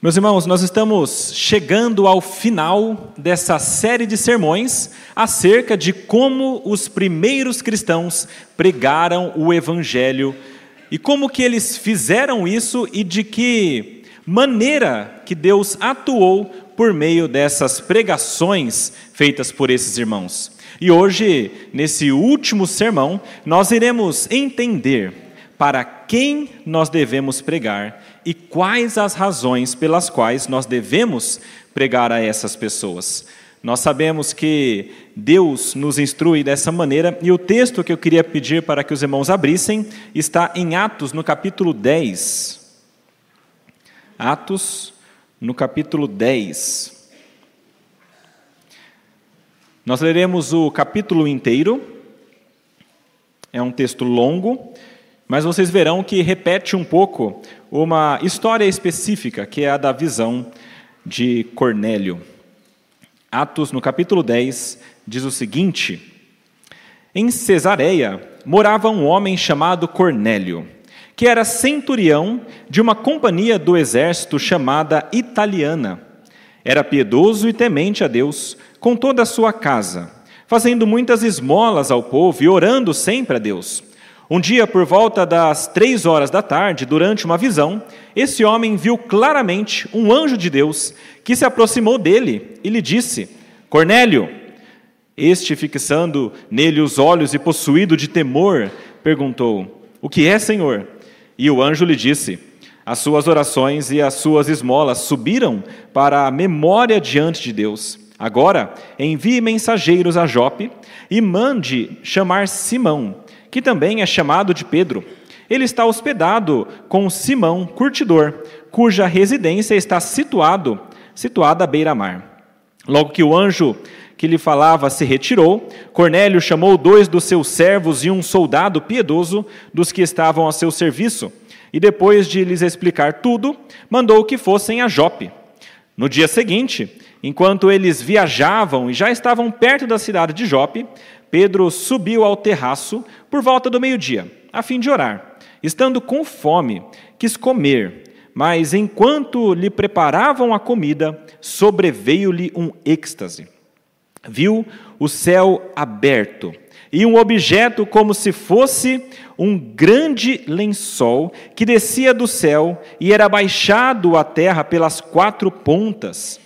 Meus irmãos, nós estamos chegando ao final dessa série de sermões acerca de como os primeiros cristãos pregaram o evangelho e como que eles fizeram isso e de que maneira que Deus atuou por meio dessas pregações feitas por esses irmãos. E hoje, nesse último sermão, nós iremos entender para quem nós devemos pregar e quais as razões pelas quais nós devemos pregar a essas pessoas. Nós sabemos que Deus nos instrui dessa maneira, e o texto que eu queria pedir para que os irmãos abrissem está em Atos, no capítulo 10. Atos, no capítulo 10. Nós leremos o capítulo inteiro, é um texto longo, mas vocês verão que repete um pouco uma história específica, que é a da visão de Cornélio. Atos, no capítulo 10, diz o seguinte: Em Cesareia morava um homem chamado Cornélio, que era centurião de uma companhia do exército chamada Italiana. Era piedoso e temente a Deus com toda a sua casa, fazendo muitas esmolas ao povo e orando sempre a Deus. Um dia, por volta das três horas da tarde, durante uma visão, esse homem viu claramente um anjo de Deus que se aproximou dele e lhe disse: Cornélio. Este, fixando nele os olhos e possuído de temor, perguntou: O que é, Senhor? E o anjo lhe disse: As suas orações e as suas esmolas subiram para a memória diante de Deus. Agora, envie mensageiros a Jope e mande chamar Simão que também é chamado de Pedro. Ele está hospedado com Simão, curtidor, cuja residência está situado, situada à beira-mar. Logo que o anjo que lhe falava se retirou, Cornélio chamou dois dos seus servos e um soldado piedoso dos que estavam a seu serviço, e depois de lhes explicar tudo, mandou que fossem a Jope. No dia seguinte, enquanto eles viajavam e já estavam perto da cidade de Jope, Pedro subiu ao terraço por volta do meio-dia, a fim de orar. Estando com fome, quis comer, mas enquanto lhe preparavam a comida, sobreveio-lhe um êxtase. Viu o céu aberto e um objeto como se fosse um grande lençol que descia do céu e era baixado à terra pelas quatro pontas,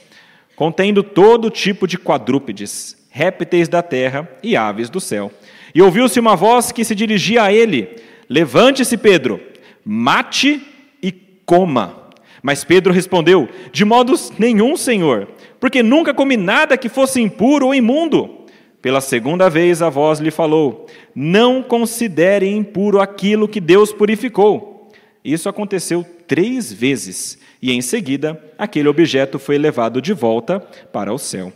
contendo todo tipo de quadrúpedes répteis da terra e aves do céu. E ouviu-se uma voz que se dirigia a ele: Levante-se, Pedro, mate e coma. Mas Pedro respondeu: De modo nenhum, Senhor, porque nunca comi nada que fosse impuro ou imundo. Pela segunda vez a voz lhe falou: Não considere impuro aquilo que Deus purificou. Isso aconteceu três vezes, e em seguida aquele objeto foi levado de volta para o céu.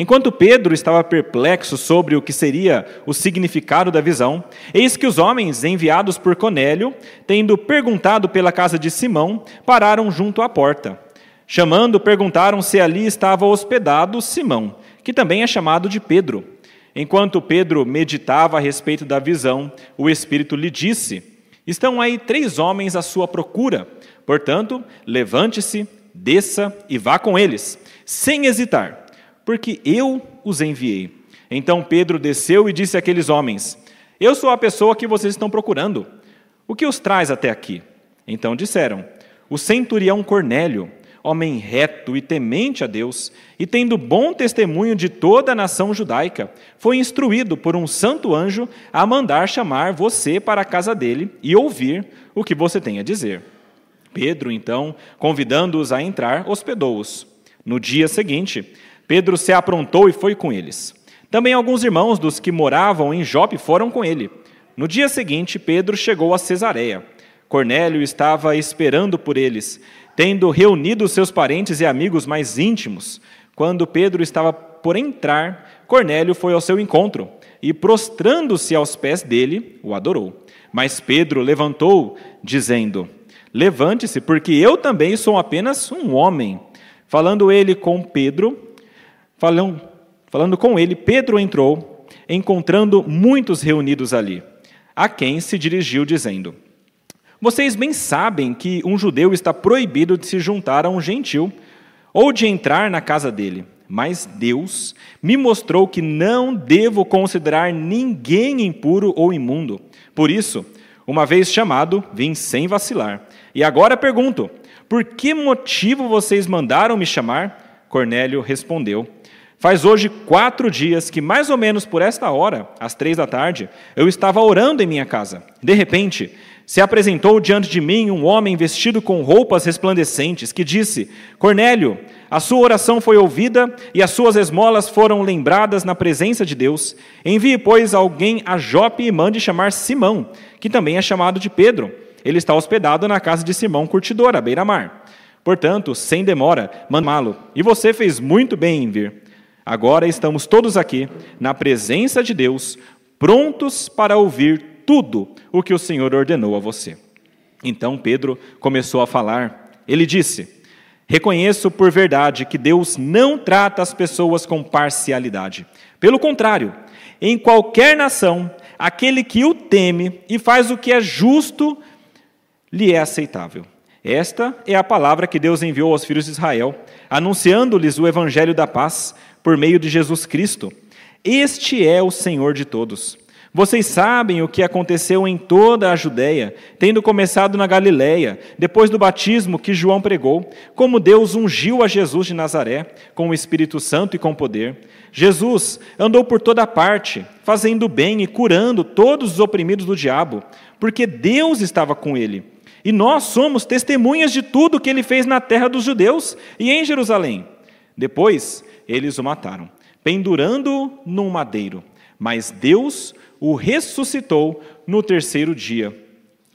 Enquanto Pedro estava perplexo sobre o que seria o significado da visão, eis que os homens enviados por Conélio, tendo perguntado pela casa de Simão, pararam junto à porta. Chamando, perguntaram se ali estava hospedado Simão, que também é chamado de Pedro. Enquanto Pedro meditava a respeito da visão, o Espírito lhe disse: Estão aí três homens à sua procura. Portanto, levante-se, desça e vá com eles, sem hesitar porque eu os enviei. Então Pedro desceu e disse àqueles homens: Eu sou a pessoa que vocês estão procurando. O que os traz até aqui? Então disseram: O centurião Cornélio, homem reto e temente a Deus, e tendo bom testemunho de toda a nação judaica, foi instruído por um santo anjo a mandar chamar você para a casa dele e ouvir o que você tem a dizer. Pedro, então, convidando-os a entrar, hospedou-os. No dia seguinte, Pedro se aprontou e foi com eles. Também alguns irmãos dos que moravam em Jope foram com ele. No dia seguinte, Pedro chegou a Cesareia. Cornélio estava esperando por eles, tendo reunido seus parentes e amigos mais íntimos. Quando Pedro estava por entrar, Cornélio foi ao seu encontro e, prostrando-se aos pés dele, o adorou. Mas Pedro levantou, dizendo: Levante-se, porque eu também sou apenas um homem. Falando ele com Pedro, Falando, falando com ele, Pedro entrou, encontrando muitos reunidos ali, a quem se dirigiu, dizendo: Vocês bem sabem que um judeu está proibido de se juntar a um gentil ou de entrar na casa dele. Mas Deus me mostrou que não devo considerar ninguém impuro ou imundo. Por isso, uma vez chamado, vim sem vacilar. E agora pergunto: por que motivo vocês mandaram me chamar? Cornélio respondeu: Faz hoje quatro dias que, mais ou menos por esta hora, às três da tarde, eu estava orando em minha casa. De repente, se apresentou diante de mim um homem vestido com roupas resplandecentes, que disse: Cornélio, a sua oração foi ouvida e as suas esmolas foram lembradas na presença de Deus. Envie, pois, alguém a Jope e mande chamar Simão, que também é chamado de Pedro. Ele está hospedado na casa de Simão Curtidor, à beira-mar. Portanto, sem demora, mandá-lo. E você fez muito bem em vir. Agora estamos todos aqui, na presença de Deus, prontos para ouvir tudo o que o Senhor ordenou a você. Então Pedro começou a falar. Ele disse: Reconheço por verdade que Deus não trata as pessoas com parcialidade. Pelo contrário, em qualquer nação, aquele que o teme e faz o que é justo lhe é aceitável. Esta é a palavra que Deus enviou aos filhos de Israel, anunciando-lhes o evangelho da paz por meio de Jesus Cristo. Este é o Senhor de todos. Vocês sabem o que aconteceu em toda a Judéia, tendo começado na Galiléia, depois do batismo que João pregou, como Deus ungiu a Jesus de Nazaré com o Espírito Santo e com poder. Jesus andou por toda parte, fazendo bem e curando todos os oprimidos do diabo, porque Deus estava com ele. E nós somos testemunhas de tudo que ele fez na terra dos judeus e em Jerusalém. Depois, eles o mataram, pendurando-o num madeiro. Mas Deus o ressuscitou no terceiro dia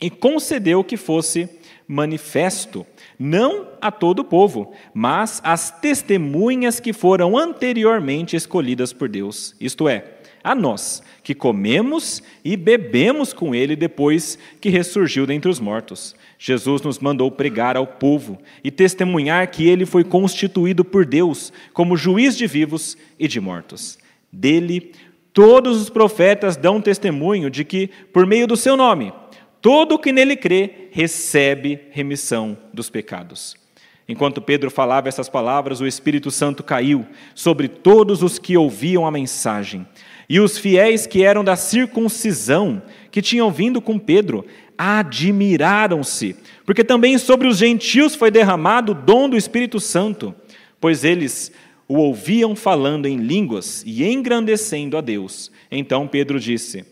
e concedeu que fosse manifesto, não a todo o povo, mas às testemunhas que foram anteriormente escolhidas por Deus, isto é, a nós, que comemos e bebemos com ele depois que ressurgiu dentre os mortos. Jesus nos mandou pregar ao povo e testemunhar que ele foi constituído por Deus como juiz de vivos e de mortos. Dele, todos os profetas dão testemunho de que, por meio do seu nome, todo o que nele crê recebe remissão dos pecados. Enquanto Pedro falava essas palavras, o Espírito Santo caiu sobre todos os que ouviam a mensagem. E os fiéis que eram da circuncisão, que tinham vindo com Pedro, admiraram-se, porque também sobre os gentios foi derramado o dom do Espírito Santo, pois eles o ouviam falando em línguas e engrandecendo a Deus. Então Pedro disse: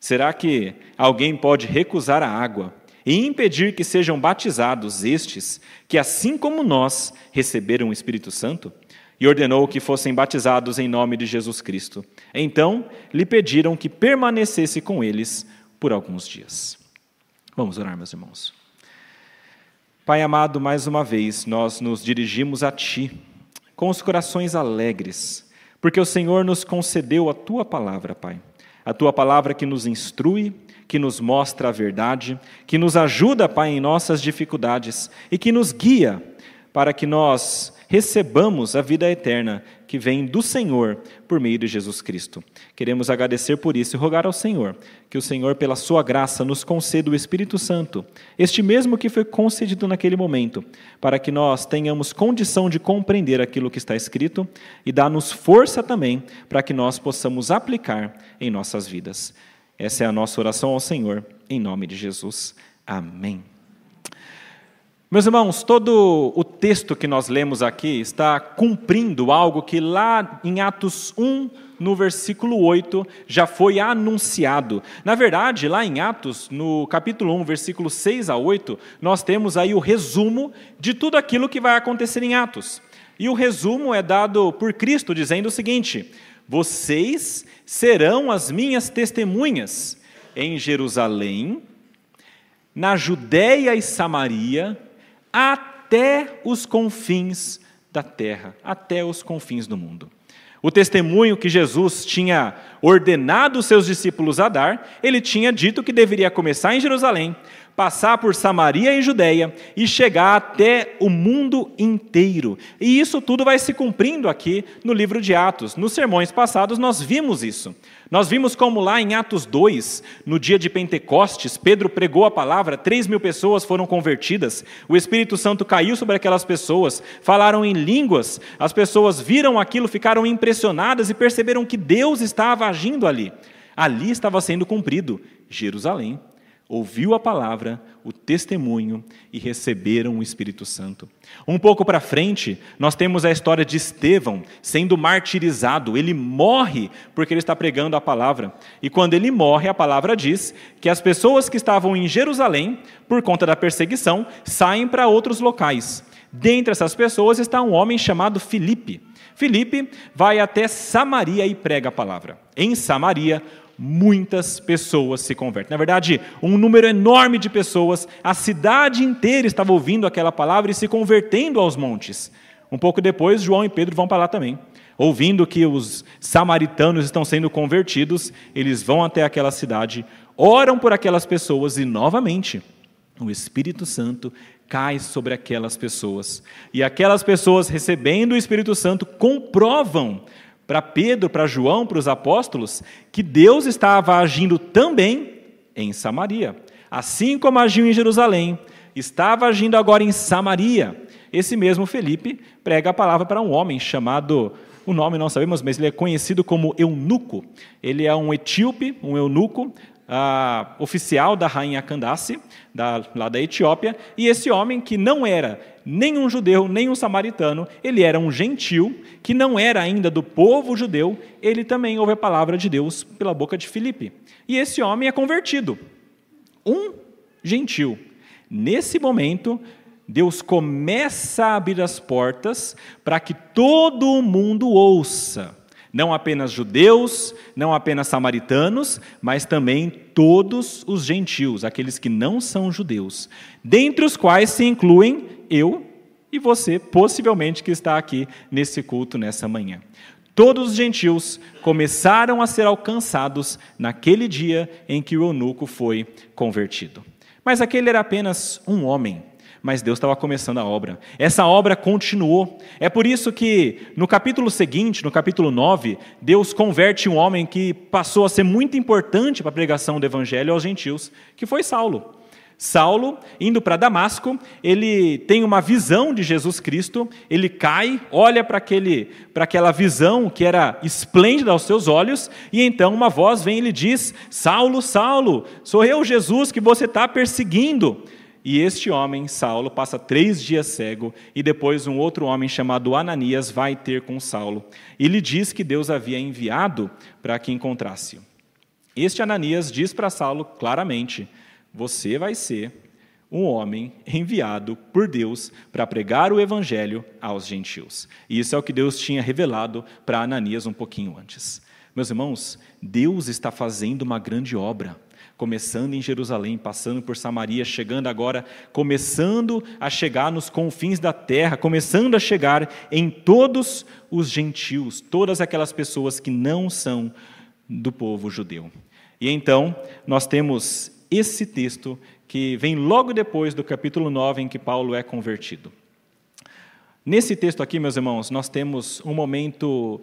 Será que alguém pode recusar a água e impedir que sejam batizados estes, que assim como nós receberam o Espírito Santo? E ordenou que fossem batizados em nome de Jesus Cristo. Então lhe pediram que permanecesse com eles por alguns dias. Vamos orar, meus irmãos. Pai amado, mais uma vez nós nos dirigimos a Ti com os corações alegres, porque o Senhor nos concedeu a Tua palavra, Pai. A Tua palavra que nos instrui, que nos mostra a verdade, que nos ajuda, Pai, em nossas dificuldades e que nos guia para que nós recebamos a vida eterna que vem do Senhor por meio de Jesus Cristo. Queremos agradecer por isso e rogar ao Senhor que o Senhor, pela sua graça, nos conceda o Espírito Santo, este mesmo que foi concedido naquele momento, para que nós tenhamos condição de compreender aquilo que está escrito e dá-nos força também para que nós possamos aplicar em nossas vidas. Essa é a nossa oração ao Senhor, em nome de Jesus. Amém. Meus irmãos, todo o texto que nós lemos aqui está cumprindo algo que lá em Atos 1, no versículo 8, já foi anunciado. Na verdade, lá em Atos, no capítulo 1, versículo 6 a 8, nós temos aí o resumo de tudo aquilo que vai acontecer em Atos. E o resumo é dado por Cristo, dizendo o seguinte: Vocês serão as minhas testemunhas em Jerusalém, na Judéia e Samaria, até os confins da terra, até os confins do mundo. O testemunho que Jesus tinha ordenado os seus discípulos a dar, ele tinha dito que deveria começar em Jerusalém, passar por Samaria e Judéia e chegar até o mundo inteiro. E isso tudo vai se cumprindo aqui no livro de Atos. Nos sermões passados nós vimos isso. Nós vimos como lá em Atos 2, no dia de Pentecostes, Pedro pregou a palavra, 3 mil pessoas foram convertidas, o Espírito Santo caiu sobre aquelas pessoas, falaram em línguas, as pessoas viram aquilo, ficaram impressionadas e perceberam que Deus estava agindo ali. Ali estava sendo cumprido Jerusalém ouviu a palavra, o testemunho e receberam o Espírito Santo. Um pouco para frente, nós temos a história de Estevão sendo martirizado. Ele morre porque ele está pregando a palavra. E quando ele morre, a palavra diz que as pessoas que estavam em Jerusalém, por conta da perseguição, saem para outros locais. Dentre essas pessoas está um homem chamado Filipe. Filipe vai até Samaria e prega a palavra. Em Samaria, muitas pessoas se convertem. Na verdade, um número enorme de pessoas, a cidade inteira estava ouvindo aquela palavra e se convertendo aos montes. Um pouco depois, João e Pedro vão para lá também. Ouvindo que os samaritanos estão sendo convertidos, eles vão até aquela cidade, oram por aquelas pessoas e, novamente, o Espírito Santo cai sobre aquelas pessoas. E aquelas pessoas, recebendo o Espírito Santo, comprovam para Pedro, para João, para os apóstolos, que Deus estava agindo também em Samaria. Assim como agiu em Jerusalém, estava agindo agora em Samaria. Esse mesmo Felipe prega a palavra para um homem chamado, o nome não sabemos, mas ele é conhecido como eunuco. Ele é um etíope, um eunuco, uh, oficial da rainha Candace, da, lá da Etiópia, e esse homem que não era nem um judeu, nem um samaritano, ele era um gentil, que não era ainda do povo judeu, ele também ouve a palavra de Deus pela boca de Filipe. E esse homem é convertido. Um gentil. Nesse momento, Deus começa a abrir as portas para que todo mundo ouça não apenas judeus, não apenas samaritanos, mas também todos os gentios, aqueles que não são judeus, dentre os quais se incluem eu e você, possivelmente, que está aqui nesse culto nessa manhã. Todos os gentios começaram a ser alcançados naquele dia em que o eunuco foi convertido. Mas aquele era apenas um homem mas Deus estava começando a obra. Essa obra continuou. É por isso que no capítulo seguinte, no capítulo 9, Deus converte um homem que passou a ser muito importante para a pregação do evangelho aos gentios, que foi Saulo. Saulo, indo para Damasco, ele tem uma visão de Jesus Cristo, ele cai, olha para aquela visão que era esplêndida aos seus olhos, e então uma voz vem e lhe diz: Saulo, Saulo, sou eu, Jesus, que você está perseguindo. E este homem, Saulo, passa três dias cego, e depois um outro homem chamado Ananias vai ter com Saulo. E lhe diz que Deus havia enviado para que encontrasse-o. Este Ananias diz para Saulo claramente: Você vai ser um homem enviado por Deus para pregar o evangelho aos gentios. E isso é o que Deus tinha revelado para Ananias um pouquinho antes. Meus irmãos, Deus está fazendo uma grande obra começando em Jerusalém, passando por Samaria, chegando agora, começando a chegar nos confins da terra, começando a chegar em todos os gentios, todas aquelas pessoas que não são do povo judeu. E então, nós temos esse texto que vem logo depois do capítulo 9 em que Paulo é convertido. Nesse texto aqui, meus irmãos, nós temos um momento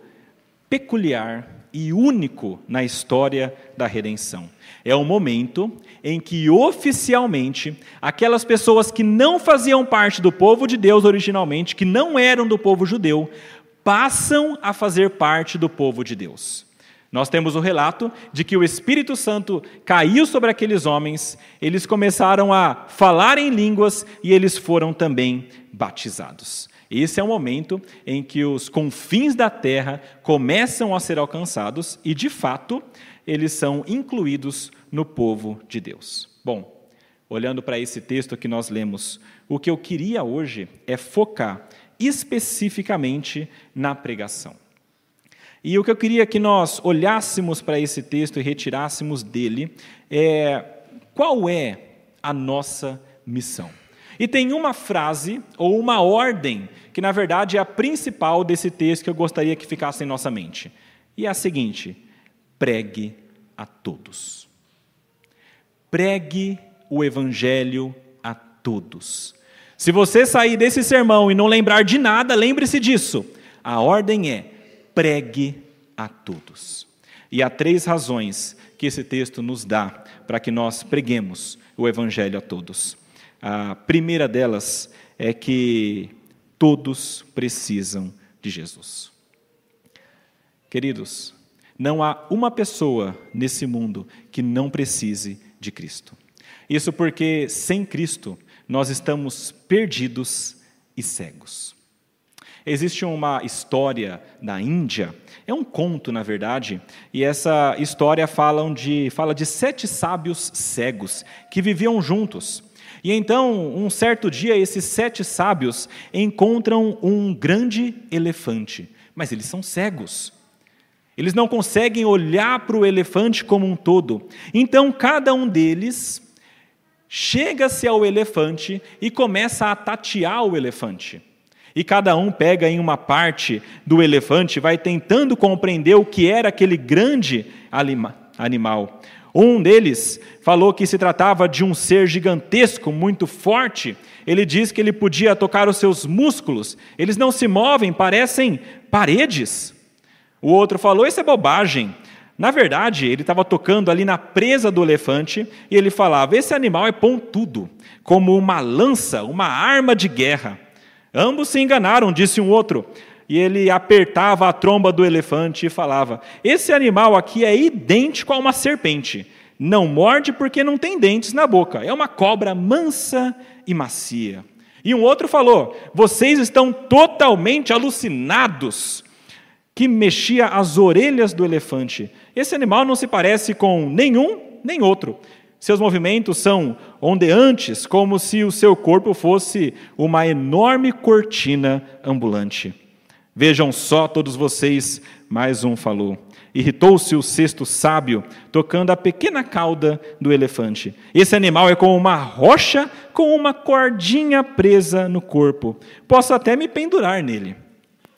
peculiar e único na história da redenção. É o momento em que oficialmente aquelas pessoas que não faziam parte do povo de Deus originalmente, que não eram do povo judeu, passam a fazer parte do povo de Deus. Nós temos o relato de que o Espírito Santo caiu sobre aqueles homens, eles começaram a falar em línguas e eles foram também batizados. Esse é o momento em que os confins da terra começam a ser alcançados e, de fato, eles são incluídos no povo de Deus. Bom, olhando para esse texto que nós lemos, o que eu queria hoje é focar especificamente na pregação. E o que eu queria que nós olhássemos para esse texto e retirássemos dele é qual é a nossa missão. E tem uma frase ou uma ordem que, na verdade, é a principal desse texto que eu gostaria que ficasse em nossa mente. E é a seguinte: pregue a todos. Pregue o evangelho a todos. Se você sair desse sermão e não lembrar de nada, lembre-se disso. A ordem é: pregue a todos. E há três razões que esse texto nos dá para que nós preguemos o evangelho a todos. A primeira delas é que todos precisam de Jesus. Queridos, não há uma pessoa nesse mundo que não precise de Cristo. Isso porque sem Cristo nós estamos perdidos e cegos. Existe uma história na Índia, é um conto, na verdade, e essa história fala de, fala de sete sábios cegos que viviam juntos. E então, um certo dia, esses sete sábios encontram um grande elefante, mas eles são cegos. Eles não conseguem olhar para o elefante como um todo. Então, cada um deles chega-se ao elefante e começa a tatear o elefante. E cada um pega em uma parte do elefante, vai tentando compreender o que era aquele grande animal. Um deles falou que se tratava de um ser gigantesco, muito forte. Ele diz que ele podia tocar os seus músculos, eles não se movem, parecem paredes. O outro falou: Isso é bobagem. Na verdade, ele estava tocando ali na presa do elefante e ele falava: Esse animal é pontudo, como uma lança, uma arma de guerra. Ambos se enganaram, disse um outro. E ele apertava a tromba do elefante e falava: Esse animal aqui é idêntico a uma serpente. Não morde porque não tem dentes na boca. É uma cobra mansa e macia. E um outro falou: Vocês estão totalmente alucinados que mexia as orelhas do elefante. Esse animal não se parece com nenhum nem outro. Seus movimentos são ondeantes, como se o seu corpo fosse uma enorme cortina ambulante. Vejam só, todos vocês, mais um falou. Irritou-se o sexto sábio, tocando a pequena cauda do elefante. Esse animal é como uma rocha com uma cordinha presa no corpo. Posso até me pendurar nele.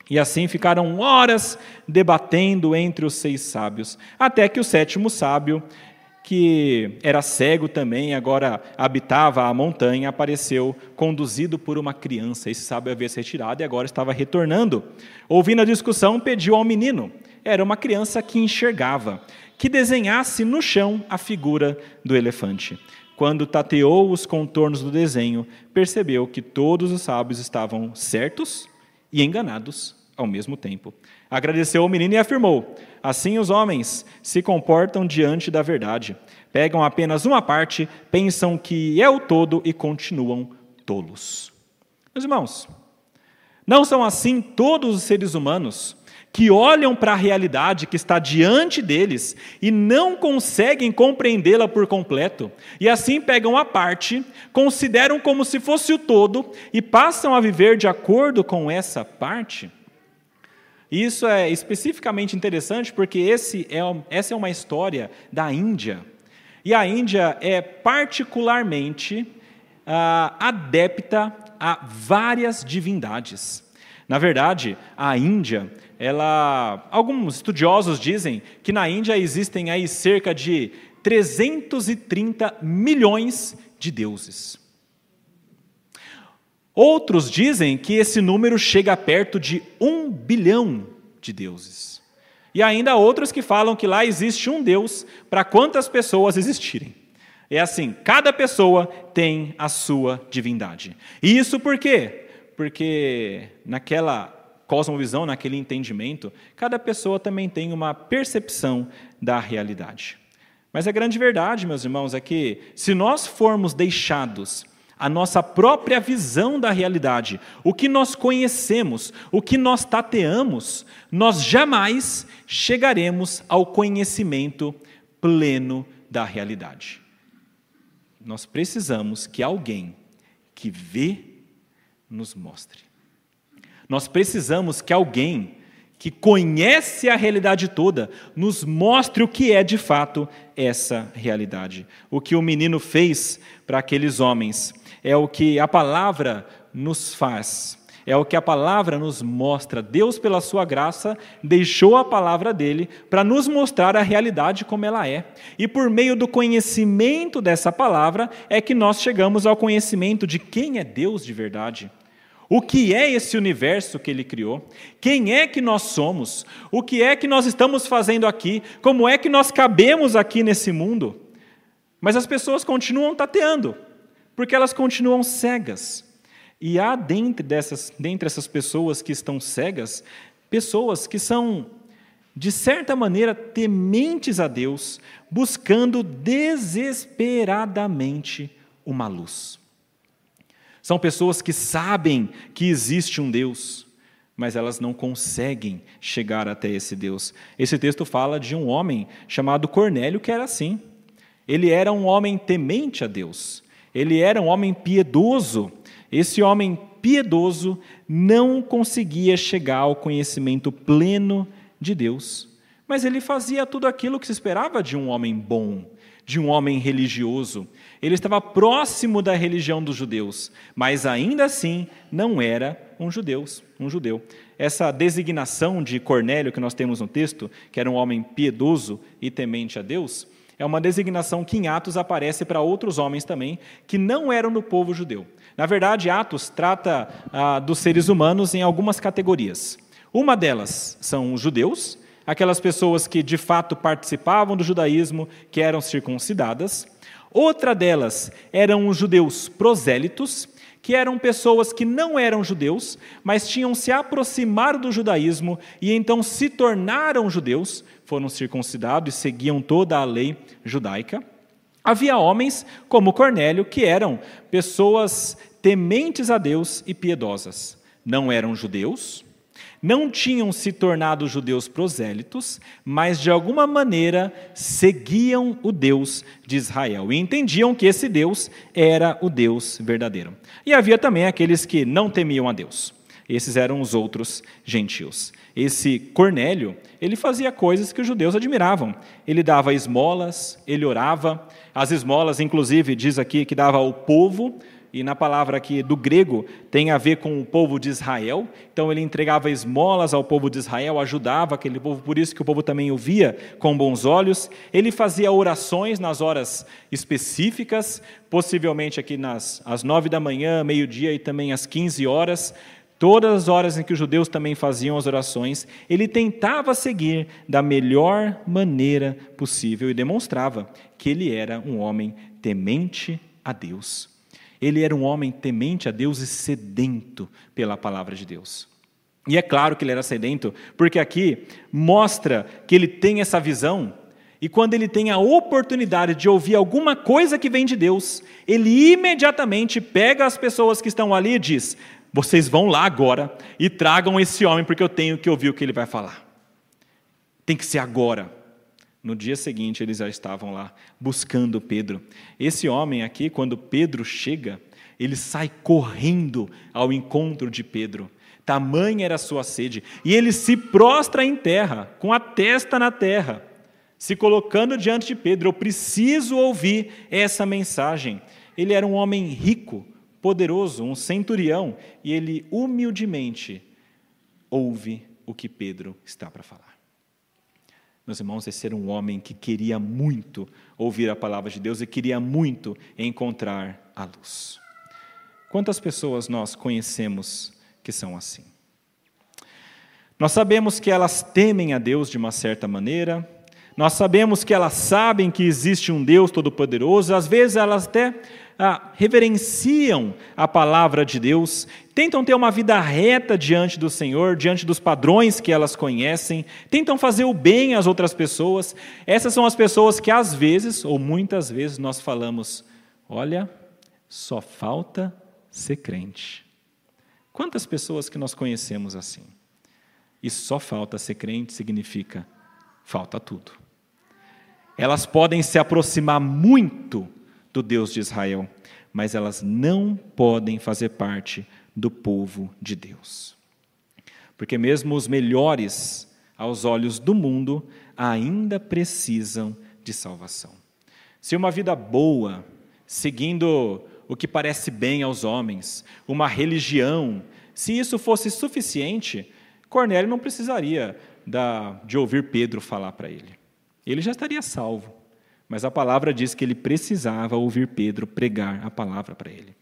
E assim ficaram horas debatendo entre os seis sábios, até que o sétimo sábio, que era cego também, agora habitava a montanha, apareceu conduzido por uma criança. Esse sábio havia se retirado e agora estava retornando. Ouvindo a discussão, pediu ao menino, era uma criança que enxergava, que desenhasse no chão a figura do elefante. Quando tateou os contornos do desenho, percebeu que todos os sábios estavam certos e enganados ao mesmo tempo. Agradeceu ao menino e afirmou: Assim os homens se comportam diante da verdade. Pegam apenas uma parte, pensam que é o todo e continuam tolos. Meus irmãos, não são assim todos os seres humanos que olham para a realidade que está diante deles e não conseguem compreendê-la por completo, e assim pegam a parte, consideram como se fosse o todo e passam a viver de acordo com essa parte? Isso é especificamente interessante porque esse é, essa é uma história da Índia. E a Índia é particularmente ah, adepta a várias divindades. Na verdade, a Índia, ela, alguns estudiosos dizem que na Índia existem aí cerca de 330 milhões de deuses. Outros dizem que esse número chega perto de um bilhão de deuses. E ainda outros que falam que lá existe um Deus para quantas pessoas existirem. É assim, cada pessoa tem a sua divindade. E isso por quê? porque naquela cosmovisão, naquele entendimento, cada pessoa também tem uma percepção da realidade. Mas a grande verdade, meus irmãos, é que se nós formos deixados a nossa própria visão da realidade, o que nós conhecemos, o que nós tateamos, nós jamais chegaremos ao conhecimento pleno da realidade. Nós precisamos que alguém que vê nos mostre. Nós precisamos que alguém que conhece a realidade toda nos mostre o que é de fato essa realidade. O que o menino fez para aqueles homens é o que a palavra nos faz. É o que a palavra nos mostra. Deus, pela sua graça, deixou a palavra dele para nos mostrar a realidade como ela é. E por meio do conhecimento dessa palavra é que nós chegamos ao conhecimento de quem é Deus de verdade. O que é esse universo que ele criou? Quem é que nós somos? O que é que nós estamos fazendo aqui? Como é que nós cabemos aqui nesse mundo? Mas as pessoas continuam tateando, porque elas continuam cegas. E há dentre, dessas, dentre essas pessoas que estão cegas, pessoas que são, de certa maneira, tementes a Deus, buscando desesperadamente uma luz. São pessoas que sabem que existe um Deus, mas elas não conseguem chegar até esse Deus. Esse texto fala de um homem chamado Cornélio que era assim. Ele era um homem temente a Deus. Ele era um homem piedoso. Esse homem piedoso não conseguia chegar ao conhecimento pleno de Deus. Mas ele fazia tudo aquilo que se esperava de um homem bom, de um homem religioso. Ele estava próximo da religião dos judeus, mas ainda assim não era um judeu, um judeu. Essa designação de Cornélio que nós temos no texto, que era um homem piedoso e temente a Deus, é uma designação que em Atos aparece para outros homens também, que não eram do povo judeu. Na verdade, Atos trata ah, dos seres humanos em algumas categorias. Uma delas são os judeus, aquelas pessoas que de fato participavam do judaísmo, que eram circuncidadas. Outra delas eram os judeus prosélitos, que eram pessoas que não eram judeus, mas tinham se aproximado do judaísmo e então se tornaram judeus, foram circuncidados e seguiam toda a lei judaica. Havia homens como Cornélio, que eram pessoas tementes a Deus e piedosas. Não eram judeus, não tinham se tornado judeus prosélitos, mas de alguma maneira seguiam o Deus de Israel e entendiam que esse Deus era o Deus verdadeiro. E havia também aqueles que não temiam a Deus. Esses eram os outros gentios. Esse Cornélio, ele fazia coisas que os judeus admiravam. Ele dava esmolas, ele orava. As esmolas, inclusive, diz aqui que dava ao povo e na palavra aqui do grego tem a ver com o povo de Israel. Então ele entregava esmolas ao povo de Israel, ajudava aquele povo, por isso que o povo também o via com bons olhos. Ele fazia orações nas horas específicas, possivelmente aqui nas às nove da manhã, meio-dia e também às quinze horas. Todas as horas em que os judeus também faziam as orações, ele tentava seguir da melhor maneira possível e demonstrava que ele era um homem temente a Deus. Ele era um homem temente a Deus e sedento pela palavra de Deus. E é claro que ele era sedento, porque aqui mostra que ele tem essa visão, e quando ele tem a oportunidade de ouvir alguma coisa que vem de Deus, ele imediatamente pega as pessoas que estão ali e diz: Vocês vão lá agora e tragam esse homem, porque eu tenho que ouvir o que ele vai falar. Tem que ser agora. No dia seguinte, eles já estavam lá buscando Pedro. Esse homem aqui, quando Pedro chega, ele sai correndo ao encontro de Pedro. Tamanha era a sua sede. E ele se prostra em terra, com a testa na terra, se colocando diante de Pedro. Eu preciso ouvir essa mensagem. Ele era um homem rico, poderoso, um centurião, e ele humildemente ouve o que Pedro está para falar. Meus irmãos, esse era um homem que queria muito ouvir a palavra de Deus e queria muito encontrar a luz. Quantas pessoas nós conhecemos que são assim? Nós sabemos que elas temem a Deus de uma certa maneira, nós sabemos que elas sabem que existe um Deus todo-poderoso, às vezes elas até ah, reverenciam a palavra de Deus, tentam ter uma vida reta diante do Senhor, diante dos padrões que elas conhecem, tentam fazer o bem às outras pessoas. Essas são as pessoas que às vezes, ou muitas vezes, nós falamos: olha, só falta ser crente. Quantas pessoas que nós conhecemos assim? E só falta ser crente significa falta tudo. Elas podem se aproximar muito do Deus de Israel, mas elas não podem fazer parte do povo de Deus. Porque mesmo os melhores aos olhos do mundo ainda precisam de salvação. Se uma vida boa, seguindo o que parece bem aos homens, uma religião Se isso fosse suficiente, Cornélio não precisaria da, de ouvir Pedro falar para ele. Ele já estaria salvo. Mas a palavra diz que ele precisava ouvir Pedro pregar a palavra para ele.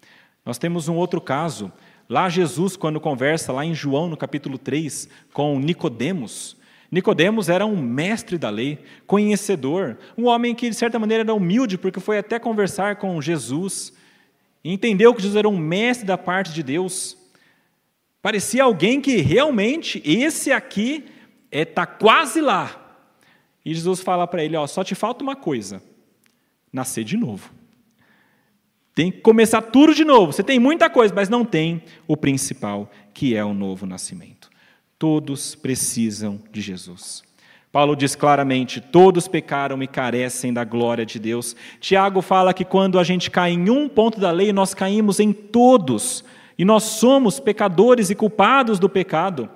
Nós temos um outro caso. Lá Jesus, quando conversa lá em João, no capítulo 3, com Nicodemos, Nicodemos era um mestre da lei, conhecedor, um homem que de certa maneira era humilde, porque foi até conversar com Jesus, e entendeu que Jesus era um mestre da parte de Deus. Parecia alguém que realmente esse aqui está é, tá quase lá. E Jesus fala para ele: ó, só te falta uma coisa: nascer de novo. Tem que começar tudo de novo. Você tem muita coisa, mas não tem o principal, que é o novo nascimento. Todos precisam de Jesus. Paulo diz claramente: todos pecaram e carecem da glória de Deus. Tiago fala que quando a gente cai em um ponto da lei, nós caímos em todos. E nós somos pecadores e culpados do pecado.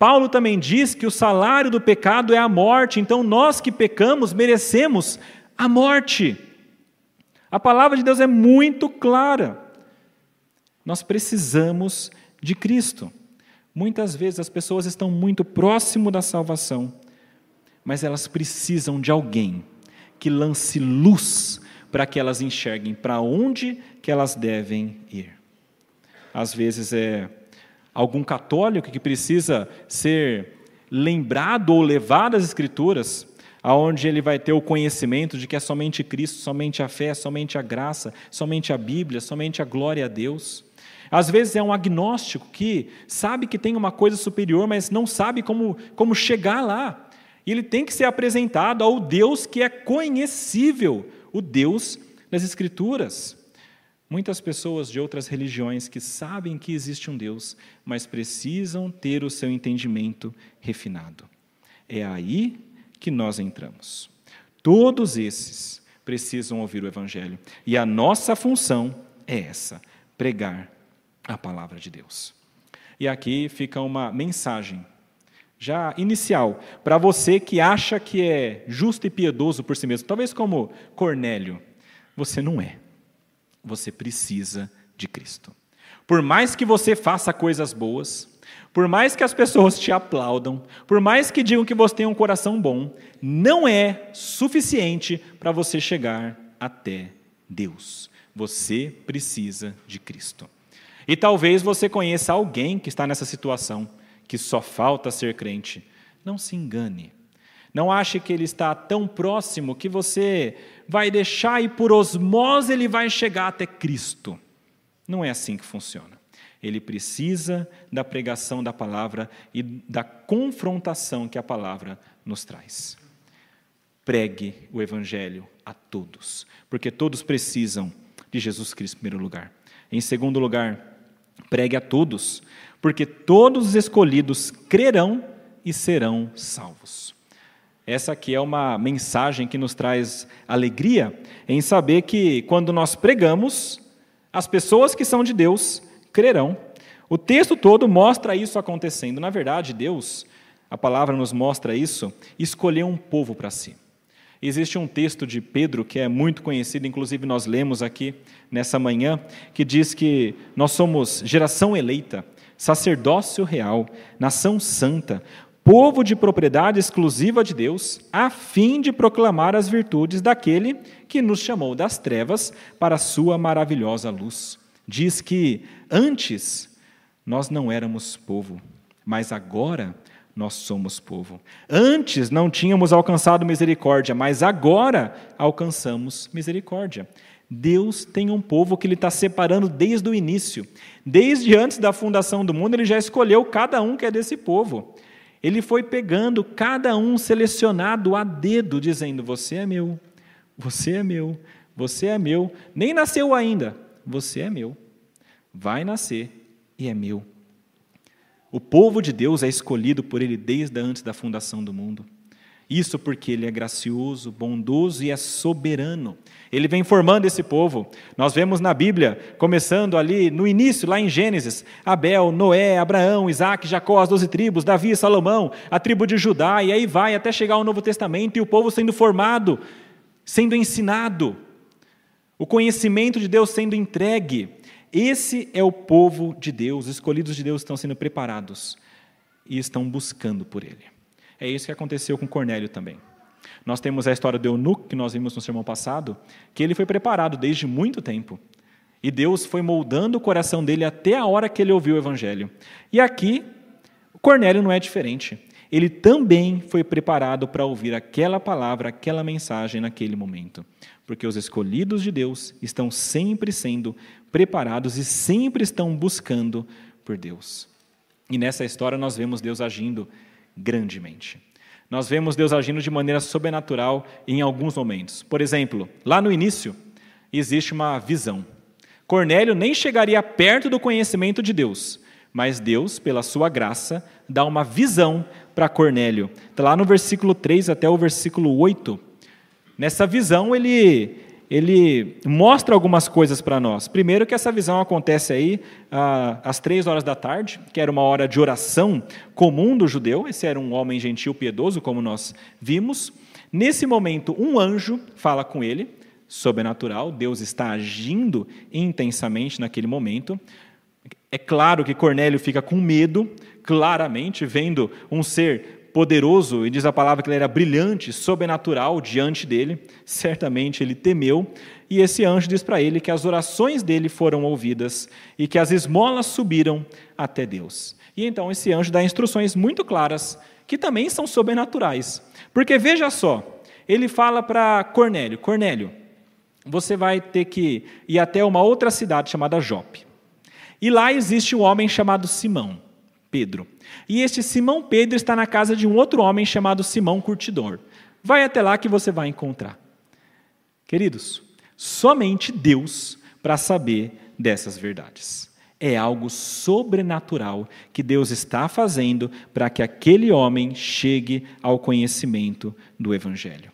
Paulo também diz que o salário do pecado é a morte, então nós que pecamos merecemos a morte. A palavra de Deus é muito clara. Nós precisamos de Cristo. Muitas vezes as pessoas estão muito próximo da salvação, mas elas precisam de alguém que lance luz para que elas enxerguem para onde que elas devem ir. Às vezes é algum católico que precisa ser lembrado ou levado às escrituras, aonde ele vai ter o conhecimento de que é somente Cristo, somente a fé, somente a graça, somente a Bíblia, somente a glória a Deus. Às vezes é um agnóstico que sabe que tem uma coisa superior, mas não sabe como, como chegar lá. E ele tem que ser apresentado ao Deus que é conhecível, o Deus das Escrituras. Muitas pessoas de outras religiões que sabem que existe um Deus, mas precisam ter o seu entendimento refinado. É aí que nós entramos. Todos esses precisam ouvir o Evangelho. E a nossa função é essa: pregar a palavra de Deus. E aqui fica uma mensagem, já inicial, para você que acha que é justo e piedoso por si mesmo, talvez como Cornélio. Você não é. Você precisa de Cristo. Por mais que você faça coisas boas, por mais que as pessoas te aplaudam, por mais que digam que você tem um coração bom, não é suficiente para você chegar até Deus. Você precisa de Cristo. E talvez você conheça alguém que está nessa situação, que só falta ser crente. Não se engane. Não ache que ele está tão próximo que você vai deixar e por osmose ele vai chegar até Cristo. Não é assim que funciona. Ele precisa da pregação da palavra e da confrontação que a palavra nos traz. Pregue o evangelho a todos, porque todos precisam de Jesus Cristo em primeiro lugar. Em segundo lugar, Pregue a todos, porque todos os escolhidos crerão e serão salvos. Essa aqui é uma mensagem que nos traz alegria em saber que quando nós pregamos, as pessoas que são de Deus crerão. O texto todo mostra isso acontecendo. Na verdade, Deus, a palavra nos mostra isso, escolheu um povo para si. Existe um texto de Pedro que é muito conhecido, inclusive nós lemos aqui nessa manhã, que diz que nós somos geração eleita, sacerdócio real, nação santa, povo de propriedade exclusiva de Deus, a fim de proclamar as virtudes daquele que nos chamou das trevas para a sua maravilhosa luz. Diz que antes nós não éramos povo, mas agora nós somos povo. Antes não tínhamos alcançado misericórdia, mas agora alcançamos misericórdia. Deus tem um povo que Ele está separando desde o início. Desde antes da fundação do mundo, Ele já escolheu cada um que é desse povo. Ele foi pegando cada um selecionado a dedo, dizendo: Você é meu, você é meu, você é meu. Nem nasceu ainda, você é meu. Vai nascer e é meu. O povo de Deus é escolhido por Ele desde antes da fundação do mundo. Isso porque Ele é gracioso, bondoso e é soberano. Ele vem formando esse povo. Nós vemos na Bíblia, começando ali no início, lá em Gênesis, Abel, Noé, Abraão, Isaac, Jacó, as doze tribos, Davi, Salomão, a tribo de Judá, e aí vai até chegar ao Novo Testamento e o povo sendo formado, sendo ensinado, o conhecimento de Deus sendo entregue. Esse é o povo de Deus, os escolhidos de Deus estão sendo preparados e estão buscando por ele. É isso que aconteceu com Cornélio também. Nós temos a história do eunuco, que nós vimos no sermão passado, que ele foi preparado desde muito tempo. E Deus foi moldando o coração dele até a hora que ele ouviu o evangelho. E aqui, Cornélio não é diferente. Ele também foi preparado para ouvir aquela palavra, aquela mensagem naquele momento. Porque os escolhidos de Deus estão sempre sendo preparados e sempre estão buscando por Deus. E nessa história nós vemos Deus agindo grandemente. Nós vemos Deus agindo de maneira sobrenatural em alguns momentos. Por exemplo, lá no início, existe uma visão. Cornélio nem chegaria perto do conhecimento de Deus, mas Deus, pela sua graça, dá uma visão para Cornélio. Está lá no versículo 3 até o versículo 8. Nessa visão, ele, ele mostra algumas coisas para nós. Primeiro, que essa visão acontece aí ah, às três horas da tarde, que era uma hora de oração comum do judeu. Esse era um homem gentil piedoso, como nós vimos. Nesse momento, um anjo fala com ele, sobrenatural, Deus está agindo intensamente naquele momento. É claro que Cornélio fica com medo, claramente, vendo um ser poderoso, e diz a palavra que ele era brilhante, sobrenatural diante dele, certamente ele temeu, e esse anjo diz para ele que as orações dele foram ouvidas e que as esmolas subiram até Deus. E então esse anjo dá instruções muito claras, que também são sobrenaturais. Porque veja só, ele fala para Cornélio: Cornélio, você vai ter que ir até uma outra cidade chamada Jope. E lá existe um homem chamado Simão, Pedro. E este Simão Pedro está na casa de um outro homem chamado Simão Curtidor. Vai até lá que você vai encontrar. Queridos, somente Deus para saber dessas verdades. É algo sobrenatural que Deus está fazendo para que aquele homem chegue ao conhecimento do Evangelho.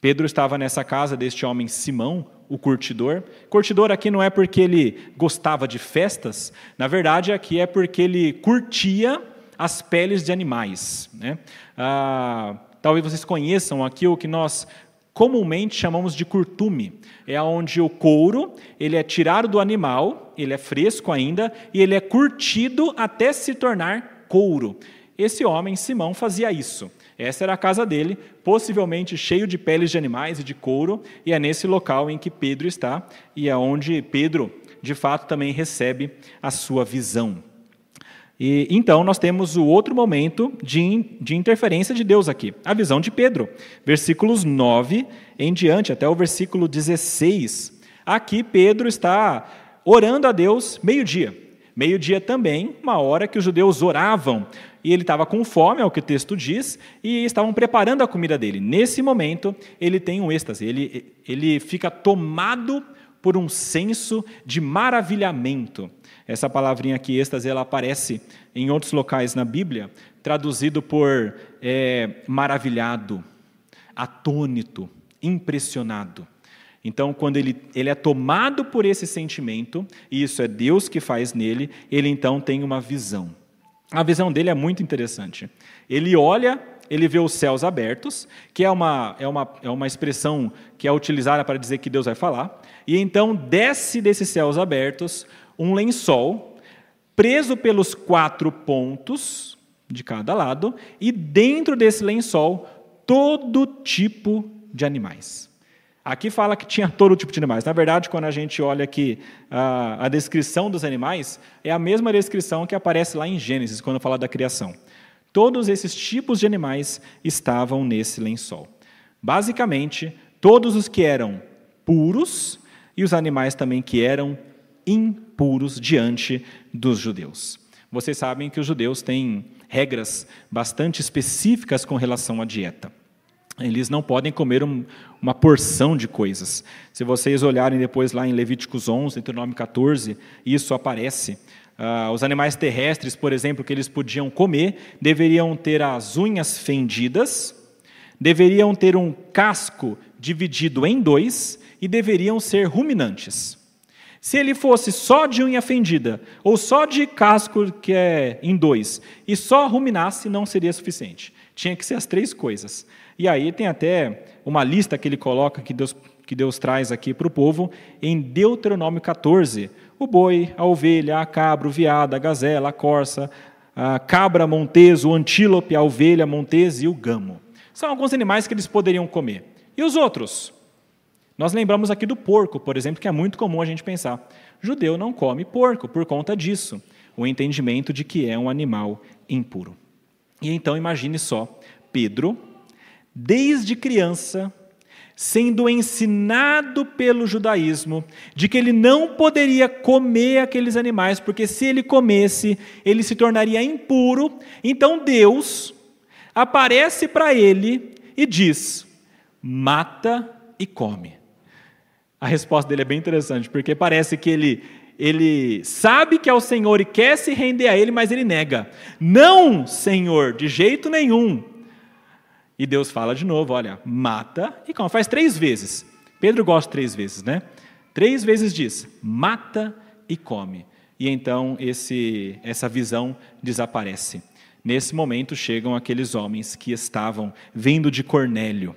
Pedro estava nessa casa deste homem Simão, o curtidor. Curtidor aqui não é porque ele gostava de festas, na verdade aqui é porque ele curtia as peles de animais. Né? Ah, talvez vocês conheçam aqui o que nós comumente chamamos de curtume. É onde o couro ele é tirado do animal, ele é fresco ainda, e ele é curtido até se tornar couro. Esse homem, Simão, fazia isso. Essa era a casa dele, possivelmente cheio de peles de animais e de couro, e é nesse local em que Pedro está, e é onde Pedro, de fato, também recebe a sua visão. E, então, nós temos o outro momento de, de interferência de Deus aqui, a visão de Pedro, versículos 9 em diante, até o versículo 16. Aqui, Pedro está orando a Deus meio-dia. Meio-dia também, uma hora que os judeus oravam, e ele estava com fome, é o que o texto diz, e estavam preparando a comida dele. Nesse momento, ele tem um êxtase, ele, ele fica tomado por um senso de maravilhamento. Essa palavrinha aqui, êxtase, ela aparece em outros locais na Bíblia, traduzido por é, maravilhado, atônito, impressionado. Então, quando ele, ele é tomado por esse sentimento, e isso é Deus que faz nele, ele então tem uma visão. A visão dele é muito interessante. Ele olha, ele vê os céus abertos, que é uma, é uma, é uma expressão que é utilizada para dizer que Deus vai falar, e então desce desses céus abertos um lençol, preso pelos quatro pontos de cada lado, e dentro desse lençol, todo tipo de animais. Aqui fala que tinha todo tipo de animais. Na verdade, quando a gente olha aqui a, a, descrição dos animais, é a mesma descrição que aparece lá em Gênesis, quando fala da criação. Todos esses tipos de animais estavam nesse lençol. Basicamente, todos os que eram puros e os animais também que eram impuros diante dos judeus. Vocês sabem que os judeus têm regras bastante específicas com relação à dieta. Eles não podem comer um, uma porção de coisas. Se vocês olharem depois lá em Levíticos 11, Deuteronômio 14, isso aparece. Ah, os animais terrestres, por exemplo, que eles podiam comer, deveriam ter as unhas fendidas, deveriam ter um casco dividido em dois e deveriam ser ruminantes. Se ele fosse só de unha fendida ou só de casco que é em dois e só ruminasse, não seria suficiente. Tinha que ser as três coisas. E aí tem até uma lista que ele coloca, que Deus, que Deus traz aqui para o povo, em Deuteronômio 14, o boi, a ovelha, a cabra, o veado, a gazela, a corça, a cabra montesa, o antílope, a ovelha montesa e o gamo. São alguns animais que eles poderiam comer. E os outros? Nós lembramos aqui do porco, por exemplo, que é muito comum a gente pensar. Judeu não come porco por conta disso, o entendimento de que é um animal impuro. E então imagine só, Pedro, desde criança, sendo ensinado pelo judaísmo de que ele não poderia comer aqueles animais, porque se ele comesse, ele se tornaria impuro. Então Deus aparece para ele e diz: mata e come. A resposta dele é bem interessante, porque parece que ele ele sabe que é o Senhor e quer se render a ele, mas ele nega. Não, Senhor, de jeito nenhum. E Deus fala de novo: olha, mata e come. Faz três vezes. Pedro gosta três vezes, né? Três vezes diz: mata e come. E então esse, essa visão desaparece. Nesse momento chegam aqueles homens que estavam vindo de Cornélio.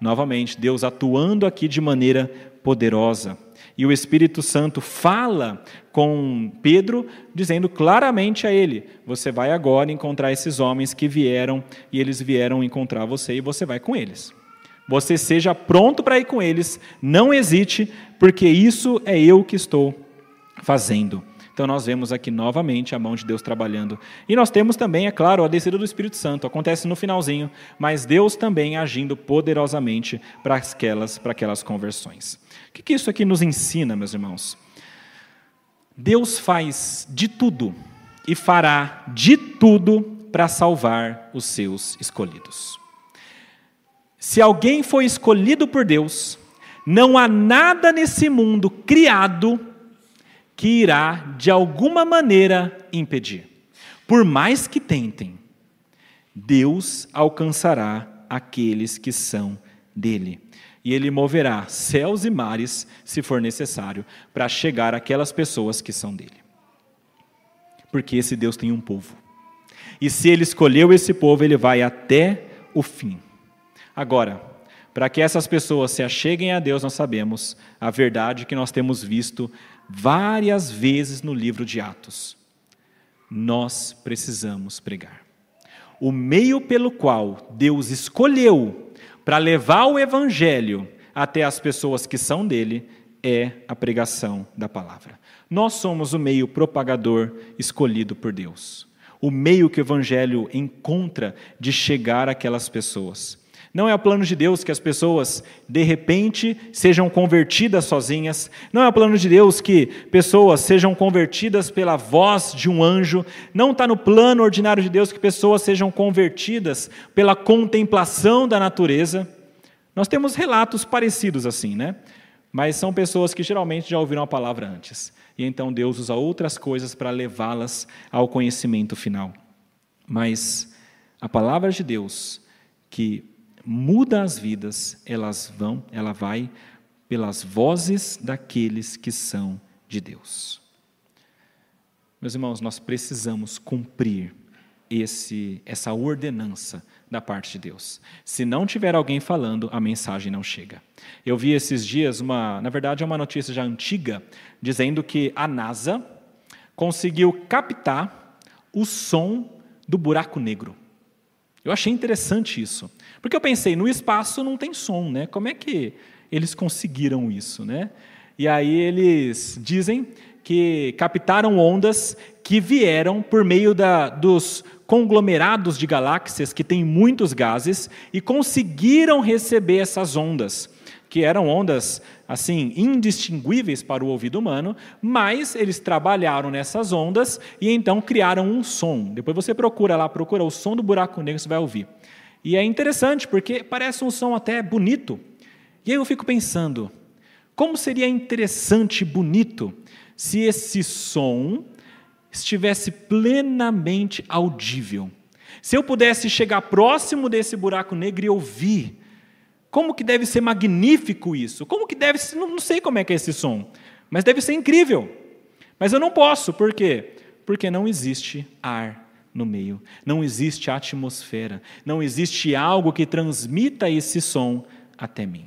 Novamente, Deus atuando aqui de maneira poderosa. E o Espírito Santo fala com Pedro, dizendo claramente a ele: Você vai agora encontrar esses homens que vieram e eles vieram encontrar você e você vai com eles. Você seja pronto para ir com eles, não hesite, porque isso é eu que estou fazendo. Então nós vemos aqui novamente a mão de Deus trabalhando. E nós temos também, é claro, a descida do Espírito Santo. Acontece no finalzinho, mas Deus também agindo poderosamente para aquelas, para aquelas conversões. O que isso aqui nos ensina, meus irmãos? Deus faz de tudo e fará de tudo para salvar os seus escolhidos. Se alguém foi escolhido por Deus, não há nada nesse mundo criado que irá, de alguma maneira, impedir. Por mais que tentem, Deus alcançará aqueles que são dele. E ele moverá céus e mares, se for necessário, para chegar àquelas pessoas que são dele. Porque esse Deus tem um povo. E se ele escolheu esse povo, ele vai até o fim. Agora, para que essas pessoas se acheguem a Deus, nós sabemos a verdade que nós temos visto várias vezes no livro de Atos. Nós precisamos pregar. O meio pelo qual Deus escolheu para levar o evangelho até as pessoas que são dele é a pregação da palavra. Nós somos o meio propagador escolhido por Deus. O meio que o evangelho encontra de chegar àquelas pessoas. Não é o plano de Deus que as pessoas, de repente, sejam convertidas sozinhas. Não é o plano de Deus que pessoas sejam convertidas pela voz de um anjo. Não está no plano ordinário de Deus que pessoas sejam convertidas pela contemplação da natureza. Nós temos relatos parecidos assim, né? Mas são pessoas que geralmente já ouviram a palavra antes. E então Deus usa outras coisas para levá-las ao conhecimento final. Mas a palavra de Deus, que muda as vidas, elas vão, ela vai pelas vozes daqueles que são de Deus. Meus irmãos, nós precisamos cumprir esse essa ordenança da parte de Deus. Se não tiver alguém falando, a mensagem não chega. Eu vi esses dias uma, na verdade é uma notícia já antiga, dizendo que a NASA conseguiu captar o som do buraco negro. Eu achei interessante isso. Porque eu pensei, no espaço não tem som, né? Como é que eles conseguiram isso, né? E aí eles dizem que captaram ondas que vieram por meio da, dos conglomerados de galáxias que têm muitos gases e conseguiram receber essas ondas, que eram ondas assim indistinguíveis para o ouvido humano, mas eles trabalharam nessas ondas e então criaram um som. Depois você procura lá, procura o som do buraco negro, você vai ouvir. E é interessante porque parece um som até bonito. E aí eu fico pensando, como seria interessante e bonito se esse som estivesse plenamente audível. Se eu pudesse chegar próximo desse buraco negro e ouvir, como que deve ser magnífico isso? Como que deve ser, não sei como é que é esse som, mas deve ser incrível. Mas eu não posso, por quê? Porque não existe ar no meio. Não existe atmosfera, não existe algo que transmita esse som até mim.